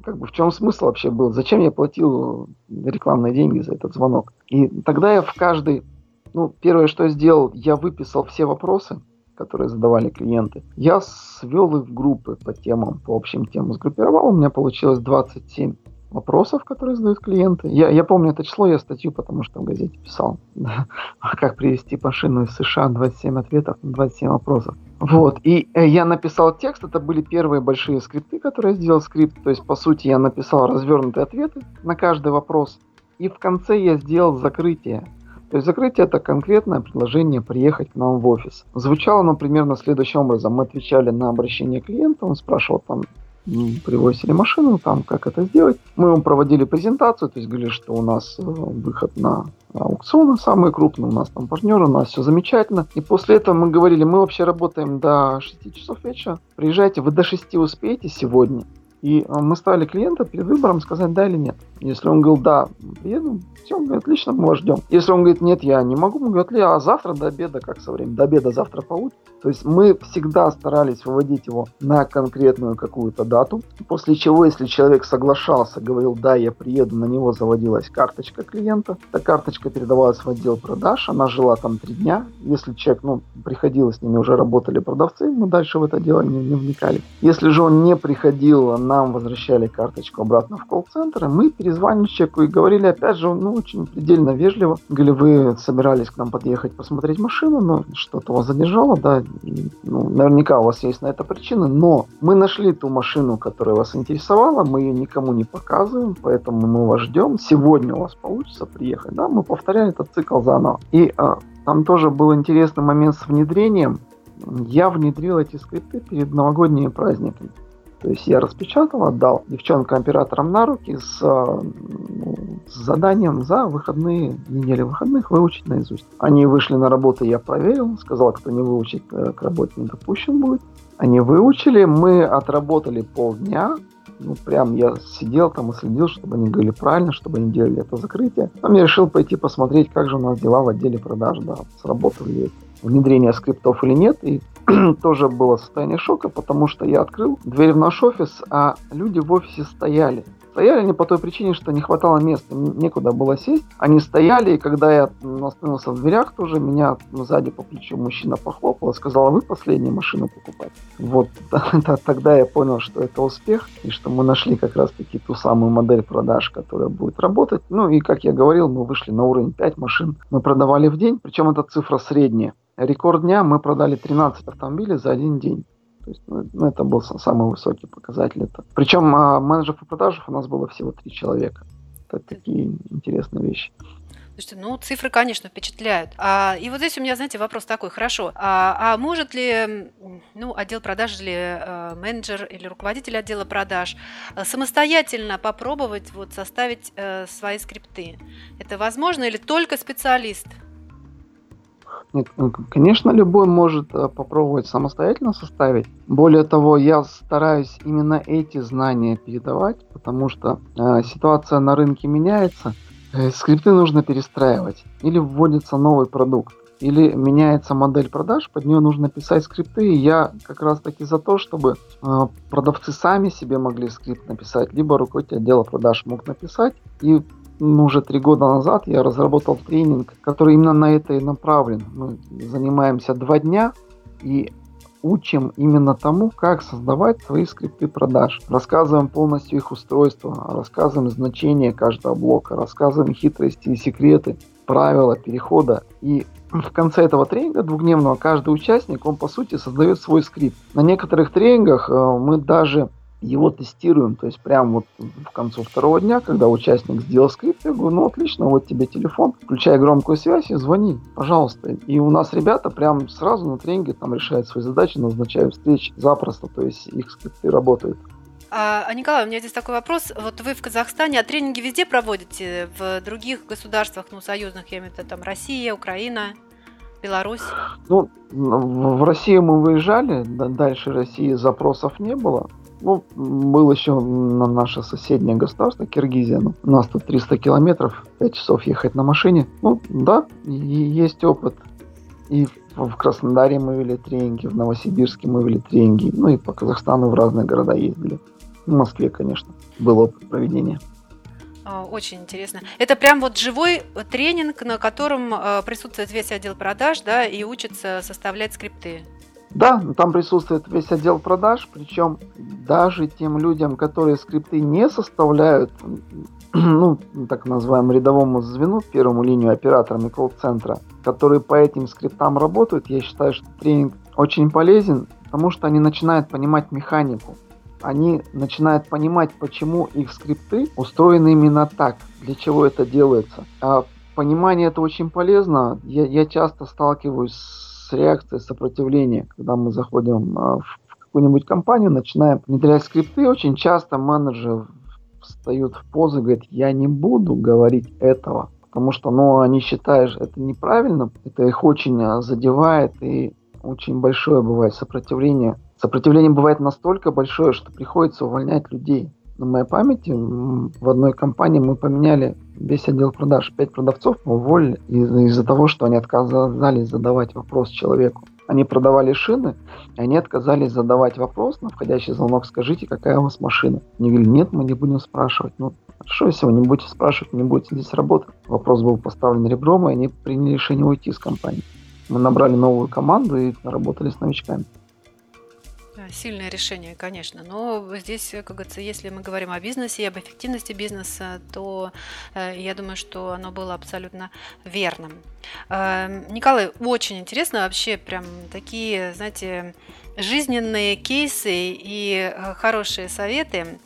как бы в чем смысл вообще был? Зачем я платил рекламные деньги за этот звонок? И тогда я в каждый, ну, первое, что я сделал, я выписал все вопросы, которые задавали клиенты. Я свел их в группы по темам, по общим темам, сгруппировал, у меня получилось 27 вопросов, которые задают клиенты. Я, я помню это число, я статью, потому что в газете писал. Как привести машину из США, 27 ответов на 27 вопросов. Вот, и э, я написал текст, это были первые большие скрипты, которые я сделал скрипт, то есть, по сути, я написал развернутые ответы на каждый вопрос, и в конце я сделал закрытие. То есть закрытие это конкретное предложение приехать к нам в офис. Звучало оно примерно следующим образом. Мы отвечали на обращение клиента, он спрашивал там, привозили машину, там, как это сделать. Мы ему проводили презентацию, то есть говорили, что у нас э, выход на аукционы самые крупные, у нас там партнеры, у нас все замечательно. И после этого мы говорили, мы вообще работаем до 6 часов вечера, приезжайте, вы до 6 успеете сегодня. И э, мы ставили клиента перед выбором сказать да или нет. Если он говорил да, приеду, все, он говорит, отлично, мы вас ждем. Если он говорит нет, я не могу, мы говорим, а завтра до обеда, как со временем, до обеда завтра получится. То есть мы всегда старались выводить его на конкретную какую-то дату, после чего, если человек соглашался, говорил да, я приеду, на него заводилась карточка клиента, эта карточка передавалась в отдел продаж, она жила там три дня. Если человек, ну, приходил, с ними уже работали продавцы, мы дальше в это дело не, не вникали. Если же он не приходил, нам возвращали карточку обратно в колл-центр, и мы перезвонили человеку и говорили, опять же, ну, очень предельно вежливо. Говорили, вы собирались к нам подъехать посмотреть машину, но что-то вас задержало, да, ну, наверняка у вас есть на это причины, но мы нашли ту машину, которая вас интересовала, мы ее никому не показываем, поэтому мы вас ждем. Сегодня у вас получится приехать, да, мы повторяем этот цикл заново. И а, там тоже был интересный момент с внедрением. Я внедрил эти скрипты перед новогодними праздниками. То есть я распечатал, отдал девчонкам-операторам на руки с, а, ну, с заданием за выходные, недели выходных выучить наизусть. Они вышли на работу, я проверил, сказал, кто не выучит, э, к работе не допущен будет. Они выучили, мы отработали полдня, ну, прям я сидел там и следил, чтобы они говорили правильно, чтобы они делали это закрытие. Потом я решил пойти посмотреть, как же у нас дела в отделе продаж, да, сработали ли внедрение скриптов или нет. И тоже было состояние шока, потому что я открыл дверь в наш офис, а люди в офисе стояли. Стояли они по той причине, что не хватало места, некуда было сесть. Они стояли, и когда я остановился в дверях тоже, меня сзади по плечу мужчина похлопал и сказал, а вы последнюю машину покупать. Вот тогда я понял, что это успех, и что мы нашли как раз-таки ту самую модель продаж, которая будет работать. Ну и, как я говорил, мы вышли на уровень 5 машин. Мы продавали в день, причем эта цифра средняя. Рекорд дня мы продали 13 автомобилей за один день. То есть, ну, ну это был самый высокий показатель. Это. Причем а, менеджеров по продажам у нас было всего три человека. Это такие интересные вещи. Слушайте, ну цифры, конечно, впечатляют. А, и вот здесь у меня, знаете, вопрос такой, хорошо. А, а может ли, ну, отдел продаж или а, менеджер или руководитель отдела продаж а, самостоятельно попробовать вот составить а, свои скрипты? Это возможно или только специалист? Нет, ну, конечно, любой может э, попробовать самостоятельно составить. Более того, я стараюсь именно эти знания передавать, потому что э, ситуация на рынке меняется. Э, скрипты нужно перестраивать. Или вводится новый продукт, или меняется модель продаж, под нее нужно писать скрипты. И я как раз таки за то, чтобы э, продавцы сами себе могли скрипт написать, либо руководитель отдела продаж мог написать и ну, уже три года назад я разработал тренинг, который именно на это и направлен. Мы занимаемся два дня и учим именно тому, как создавать свои скрипты продаж. Рассказываем полностью их устройство, рассказываем значение каждого блока, рассказываем хитрости и секреты, правила перехода. И в конце этого тренинга двухдневного каждый участник, он по сути создает свой скрипт. На некоторых тренингах э, мы даже его тестируем, то есть прямо вот в концу второго дня, когда участник сделал скрипт, я говорю, ну отлично, вот тебе телефон, включай громкую связь и звони, пожалуйста. И у нас ребята прям сразу на тренинге там решают свои задачи, назначают встречи запросто, то есть их скрипты работают. А, а Николай, у меня здесь такой вопрос. Вот вы в Казахстане, а тренинги везде проводите? В других государствах, ну, союзных, я имею в виду, там, Россия, Украина, Беларусь? Ну, в Россию мы выезжали, дальше России запросов не было. Ну, был еще на наше соседнее государство, Киргизия. Ну, у нас тут 300 километров, 5 часов ехать на машине. Ну, да, и есть опыт. И в Краснодаре мы вели тренинги, в Новосибирске мы вели тренинги. Ну и по Казахстану в разные города ездили. В Москве, конечно, был опыт проведения. А, очень интересно. Это прям вот живой тренинг, на котором а, присутствует весь отдел продаж, да, и учится составлять скрипты. Да, там присутствует весь отдел продаж, причем даже тем людям, которые скрипты не составляют, ну, так называемому рядовому звену, первому линию операторами колл-центра, которые по этим скриптам работают, я считаю, что тренинг очень полезен, потому что они начинают понимать механику. Они начинают понимать, почему их скрипты устроены именно так, для чего это делается. А понимание это очень полезно. Я, я часто сталкиваюсь с реакцией сопротивления, когда мы заходим а, в какую-нибудь компанию, начинаем внедрять скрипты. Очень часто менеджер встают в позу и говорит, я не буду говорить этого, потому что ну, они считают, что это неправильно, это их очень а, задевает и очень большое бывает сопротивление. Сопротивление бывает настолько большое, что приходится увольнять людей. На моей памяти в одной компании мы поменяли весь отдел продаж. Пять продавцов уволили из- за того, что они отказались задавать вопрос человеку. Они продавали шины, и они отказались задавать вопрос на входящий звонок, скажите, какая у вас машина. Они говорили, нет, мы не будем спрашивать. Ну, хорошо, если вы не будете спрашивать, не будете здесь работать. Вопрос был поставлен ребром, и они приняли решение уйти из компании. Мы набрали новую команду и работали с новичками. Сильное решение, конечно. Но здесь, как говорится, если мы говорим о бизнесе и об эффективности бизнеса, то э, я думаю, что оно было абсолютно верным. Э, Николай, очень интересно вообще прям такие, знаете, жизненные кейсы и э, хорошие советы.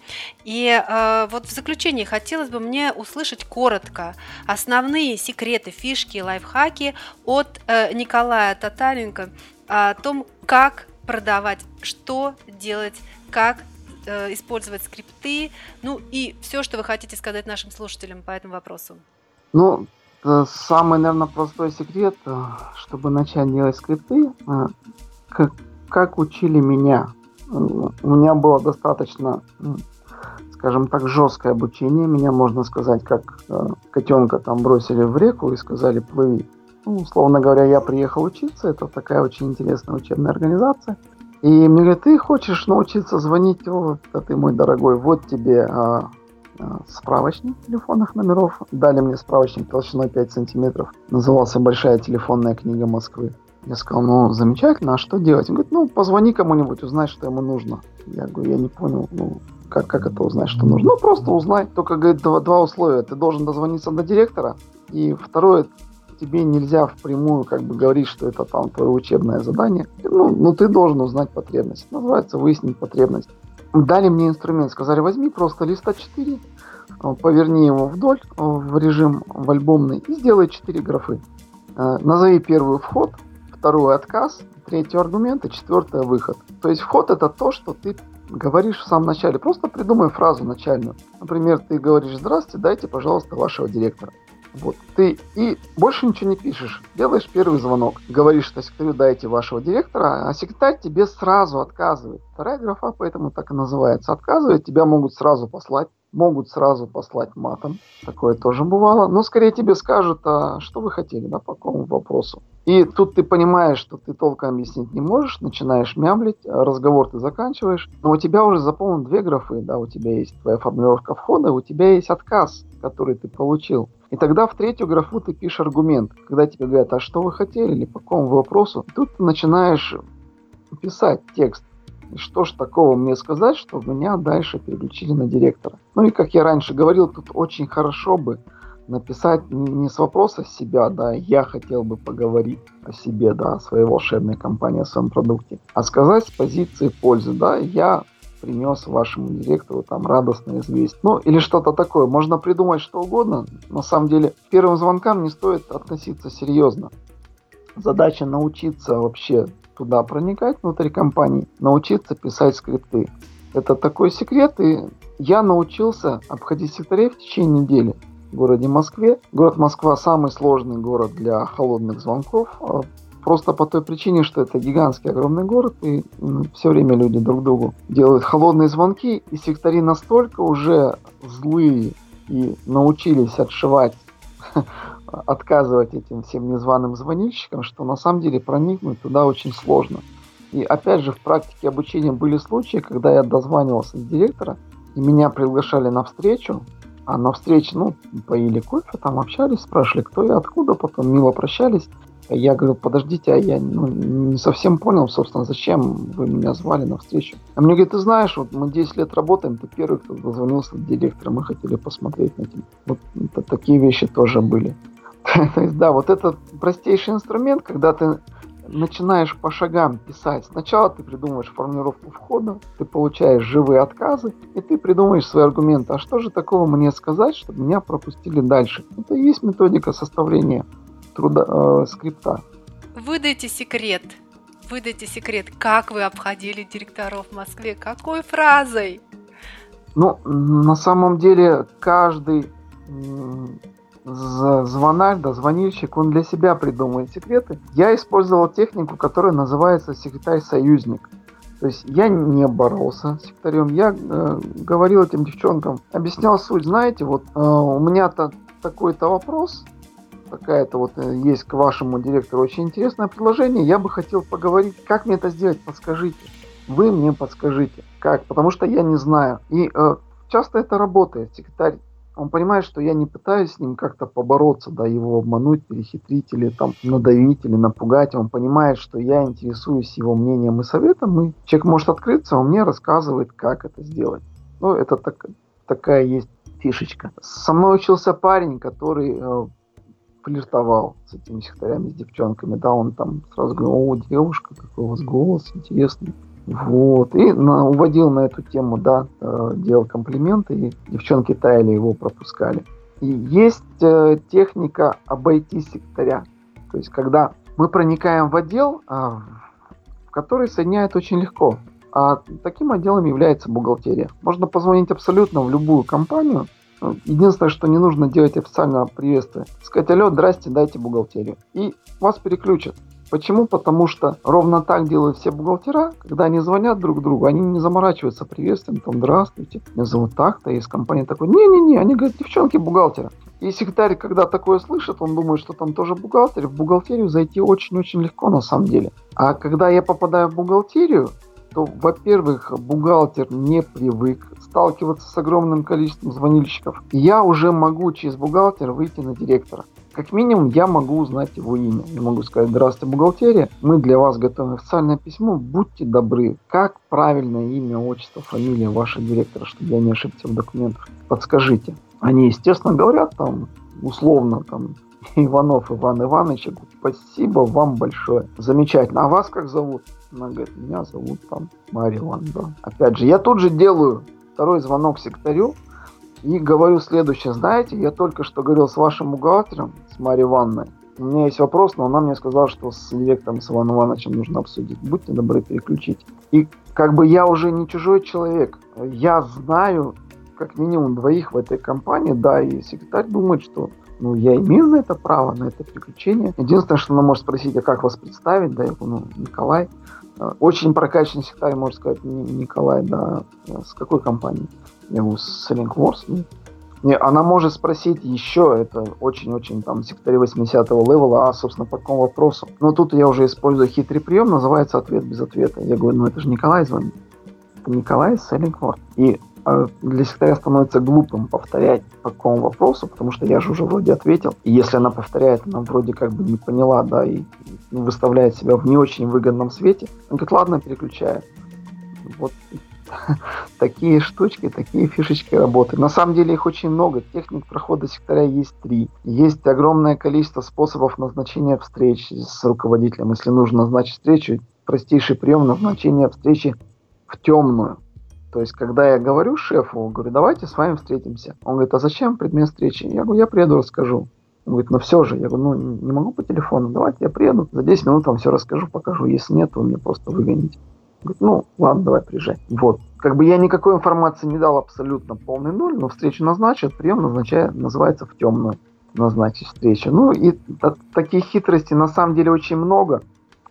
И э, вот в заключение хотелось бы мне услышать коротко основные секреты, фишки, лайфхаки от э, Николая Татаренко о том, как продавать, что делать, как э, использовать скрипты, ну и все, что вы хотите сказать нашим слушателям по этому вопросу. Ну, самый, наверное, простой секрет, э, чтобы начать делать скрипты, э, как, как учили меня. У меня было достаточно, скажем так, жесткое обучение. Меня, можно сказать, как э, котенка там бросили в реку и сказали плыви. Ну, условно говоря, я приехал учиться, это такая очень интересная учебная организация. И мне говорят, ты хочешь научиться звонить, вот, а ты мой дорогой, вот тебе а, а, справочник телефонных номеров. Дали мне справочник толщиной 5 сантиметров. Назывался «Большая телефонная книга Москвы». Я сказал, ну, замечательно, а что делать? Он говорит, ну, позвони кому-нибудь, узнай, что ему нужно. Я говорю, я не понял, ну, как, как это узнать, что нужно? Ну, просто узнай. Только, говорит, два, два условия. Ты должен дозвониться до директора. И второе, тебе нельзя впрямую как бы говорить, что это там твое учебное задание. Ну, ну ты должен узнать потребность. Называется выяснить потребность. Дали мне инструмент, сказали, возьми просто лист А4, поверни его вдоль в режим в альбомный и сделай 4 графы. Э, назови первый вход, второй отказ, третий аргумент и четвертый выход. То есть вход это то, что ты говоришь в самом начале. Просто придумай фразу начальную. Например, ты говоришь «Здравствуйте, дайте, пожалуйста, вашего директора». Вот. Ты и больше ничего не пишешь. Делаешь первый звонок. Говоришь что секретарю, дайте вашего директора, а секретарь тебе сразу отказывает. Вторая графа поэтому так и называется. Отказывает, тебя могут сразу послать. Могут сразу послать матом. Такое тоже бывало. Но скорее тебе скажут, а что вы хотели, да, по какому вопросу. И тут ты понимаешь, что ты толком объяснить не можешь, начинаешь мямлить, разговор ты заканчиваешь, но у тебя уже заполнены две графы, да, у тебя есть твоя формулировка входа, у тебя есть отказ, который ты получил. И тогда в третью графу ты пишешь аргумент. Когда тебе говорят, а что вы хотели или по какому вопросу, тут ты начинаешь писать текст. Что ж такого мне сказать, чтобы меня дальше переключили на директора. Ну и как я раньше говорил, тут очень хорошо бы написать не, с вопроса себя, да, я хотел бы поговорить о себе, да, о своей волшебной компании, о своем продукте, а сказать с позиции пользы, да, я принес вашему директору там радостное известие. Ну, или что-то такое. Можно придумать что угодно. На самом деле, первым звонкам не стоит относиться серьезно. Задача научиться вообще туда проникать внутрь компании, научиться писать скрипты. Это такой секрет, и я научился обходить секретарей в течение недели в городе Москве. Город Москва самый сложный город для холодных звонков. А Просто по той причине, что это гигантский огромный город, и все время люди друг другу делают холодные звонки, и сектори настолько уже злые и научились отшивать, отказывать этим всем незваным звонильщикам, что на самом деле проникнуть туда очень сложно. И опять же, в практике обучения были случаи, когда я дозванивался до директора, и меня приглашали на встречу, а на встрече, ну, поили кофе, там общались, спрашивали, кто я, откуда, потом мило прощались. Я говорю, подождите, а я ну, не совсем понял, собственно, зачем вы меня звали на встречу. А мне говорит, ты знаешь, вот мы 10 лет работаем, ты первый, кто дозвонился до директора, мы хотели посмотреть на тебя. Вот это, такие вещи тоже были. То есть, да, вот этот простейший инструмент, когда ты начинаешь по шагам писать. Сначала ты придумываешь формулировку входа, ты получаешь живые отказы, и ты придумаешь свои аргументы. А что же такого мне сказать, чтобы меня пропустили дальше? Это и есть методика составления труда, э, скрипта. Выдайте секрет. Выдайте секрет, как вы обходили директоров в Москве, какой фразой? Ну, на самом деле, каждый звонарь, да, звонильщик, он для себя придумывает секреты. Я использовал технику, которая называется секретарь-союзник. То есть я не боролся с секретарем, я э, говорил этим девчонкам, объяснял суть. Знаете, вот э, у меня-то такой-то вопрос, такая-то вот э, есть к вашему директору очень интересное предложение. Я бы хотел поговорить, как мне это сделать, подскажите. Вы мне подскажите, как, потому что я не знаю. И э, часто это работает. Секретарь он понимает, что я не пытаюсь с ним как-то побороться, да, его обмануть, перехитрить или там надавить или напугать. Он понимает, что я интересуюсь его мнением и советом, и человек может открыться, он мне рассказывает, как это сделать. Ну, это так, такая есть фишечка. Со мной учился парень, который э, флиртовал с этими секретарями, с девчонками, да, он там сразу говорил, о, девушка, какой у вас голос интересный. Вот. И на, уводил на эту тему, да, э, делал комплименты, и девчонки таяли его, пропускали. И есть э, техника обойти секретаря. То есть, когда мы проникаем в отдел, э, в который соединяет очень легко. А таким отделом является бухгалтерия. Можно позвонить абсолютно в любую компанию. Единственное, что не нужно делать официальное приветствие. Сказать, алло, здрасте, дайте бухгалтерию. И вас переключат. Почему? Потому что ровно так делают все бухгалтера, когда они звонят друг другу, они не заморачиваются приветствием, там, здравствуйте, меня зовут так-то, из компании такой, не-не-не, они говорят, девчонки бухгалтера. И секретарь, когда такое слышит, он думает, что там тоже бухгалтер. В бухгалтерию зайти очень-очень легко на самом деле. А когда я попадаю в бухгалтерию, то, во-первых, бухгалтер не привык сталкиваться с огромным количеством звонильщиков. Я уже могу через бухгалтера выйти на директора. Как минимум, я могу узнать его имя. Я могу сказать, здравствуйте, бухгалтерия, мы для вас готовим официальное письмо, будьте добры. Как правильное имя, отчество, фамилия вашего директора, чтобы я не ошибся в документах? Подскажите. Они, естественно, говорят там, условно, там, Иванов Иван Иванович, я говорю, спасибо вам большое. Замечательно. А вас как зовут? Она говорит, меня зовут там Мария Ивановна. Опять же, я тут же делаю второй звонок секретарю, и говорю следующее. Знаете, я только что говорил с вашим бухгалтером, с Марьей Ивановной. У меня есть вопрос, но она мне сказала, что с директором, с Иваном Ивановичем нужно обсудить. Будьте добры, переключить. И как бы я уже не чужой человек. Я знаю как минимум двоих в этой компании, да, и секретарь думает, что ну, я имею на это право, на это приключение. Единственное, что она может спросить, а как вас представить, да, я ну, Николай. Очень прокачанный секретарь может сказать, Николай, да, с какой компании? С Linkworks. Не, она может спросить еще, это очень-очень там секретарь 80-го левела, а, собственно, по какому вопросу. Но тут я уже использую хитрый прием, называется ответ без ответа. Я говорю, ну это же Николай звонит. Это Николай Селлингворд. И а, для секретаря становится глупым повторять по какому вопросу, потому что я же уже вроде ответил. И если она повторяет, она вроде как бы не поняла, да, и ну, выставляет себя в не очень выгодном свете, он говорит, ладно, переключает. Вот такие штучки, такие фишечки работают. На самом деле их очень много. Техник прохода секретаря есть три. Есть огромное количество способов назначения встреч с руководителем. Если нужно назначить встречу, простейший прием назначения встречи в темную. То есть, когда я говорю шефу, говорю, давайте с вами встретимся. Он говорит, а зачем предмет встречи? Я говорю, я приеду, расскажу. Он говорит, ну все же. Я говорю, ну не могу по телефону, давайте я приеду, за 10 минут вам все расскажу, покажу. Если нет, вы мне просто выгоните. Говорит, ну ладно, давай приезжай. Вот. Как бы я никакой информации не дал абсолютно полный ноль, но встречу назначат, прием назначает, называется в темную назначить встречу. Ну и таких хитростей на самом деле очень много.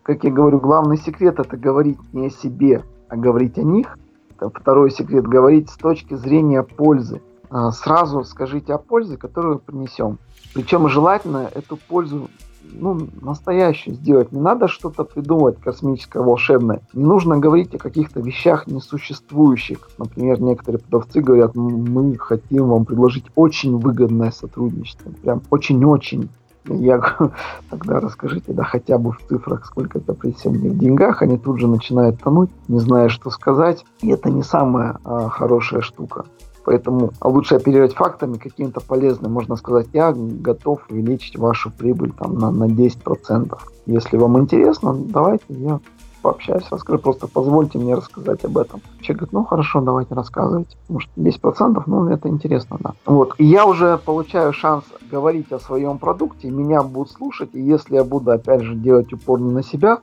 Как я говорю, главный секрет это говорить не о себе, а говорить о них. Это второй секрет говорить с точки зрения пользы. А, сразу скажите о пользе, которую принесем. Причем желательно эту пользу ну, настоящую сделать. Не надо что-то придумывать космическое, волшебное. Не нужно говорить о каких-то вещах несуществующих. Например, некоторые продавцы говорят, мы хотим вам предложить очень выгодное сотрудничество. Прям очень-очень. Я тогда расскажите, да хотя бы в цифрах, сколько это принесет мне в деньгах. Они тут же начинают тонуть, не зная, что сказать. И это не самая а, хорошая штука. Поэтому лучше оперировать фактами каким-то полезным. Можно сказать, я готов увеличить вашу прибыль там, на, на 10%. Если вам интересно, давайте я пообщаюсь, расскажу, просто позвольте мне рассказать об этом. Человек говорит, ну хорошо, давайте рассказывайте, потому что 10%, ну это интересно, да. Вот, и я уже получаю шанс говорить о своем продукте, меня будут слушать, и если я буду, опять же, делать упор не на себя,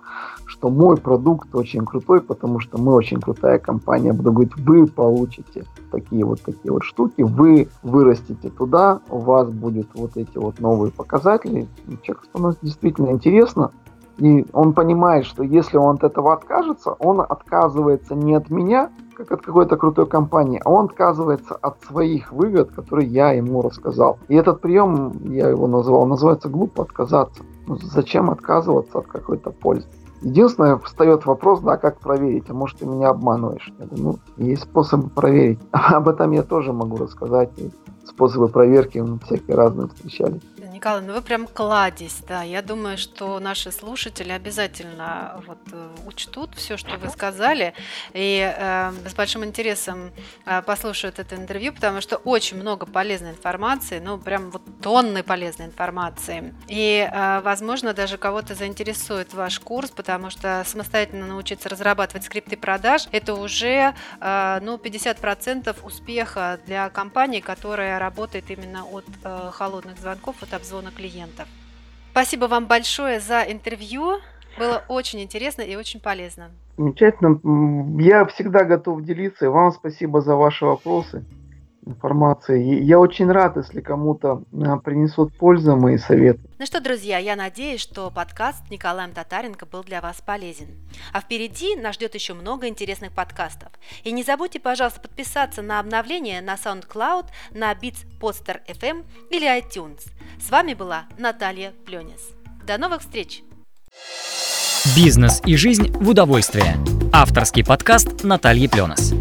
что мой продукт очень крутой, потому что мы очень крутая компания, буду говорить, вы получите такие вот такие вот штуки, вы вырастите туда, у вас будет вот эти вот новые показатели, человеку становится действительно интересно, и он понимает, что если он от этого откажется, он отказывается не от меня, как от какой-то крутой компании, а он отказывается от своих выгод, которые я ему рассказал. И этот прием, я его назвал, называется глупо отказаться. Ну, зачем отказываться от какой-то пользы? Единственное, встает вопрос, да, как проверить, а может ты меня обманываешь. Я говорю, ну, есть способы проверить. Об этом я тоже могу рассказать. И способы проверки всякие разные встречались. Николай, ну вы прям кладезь, да. Я думаю, что наши слушатели обязательно вот э, учтут все, что вы сказали, и э, с большим интересом э, послушают это интервью, потому что очень много полезной информации, ну прям вот тонны полезной информации. И, э, возможно, даже кого-то заинтересует ваш курс, потому что самостоятельно научиться разрабатывать скрипты продаж – это уже э, ну, 50% успеха для компании, которая работает именно от э, холодных звонков, от обзвона клиентов. Спасибо вам большое за интервью. Было очень интересно и очень полезно. Замечательно. Я всегда готов делиться. И вам спасибо за ваши вопросы информации. Я очень рад, если кому-то а, принесут пользу мои советы. Ну что, друзья, я надеюсь, что подкаст Николаем Татаренко был для вас полезен. А впереди нас ждет еще много интересных подкастов. И не забудьте, пожалуйста, подписаться на обновления на SoundCloud, на Beats Poster FM или iTunes. С вами была Наталья Пленис. До новых встреч! Бизнес и жизнь в удовольствие. Авторский подкаст Натальи Пленос.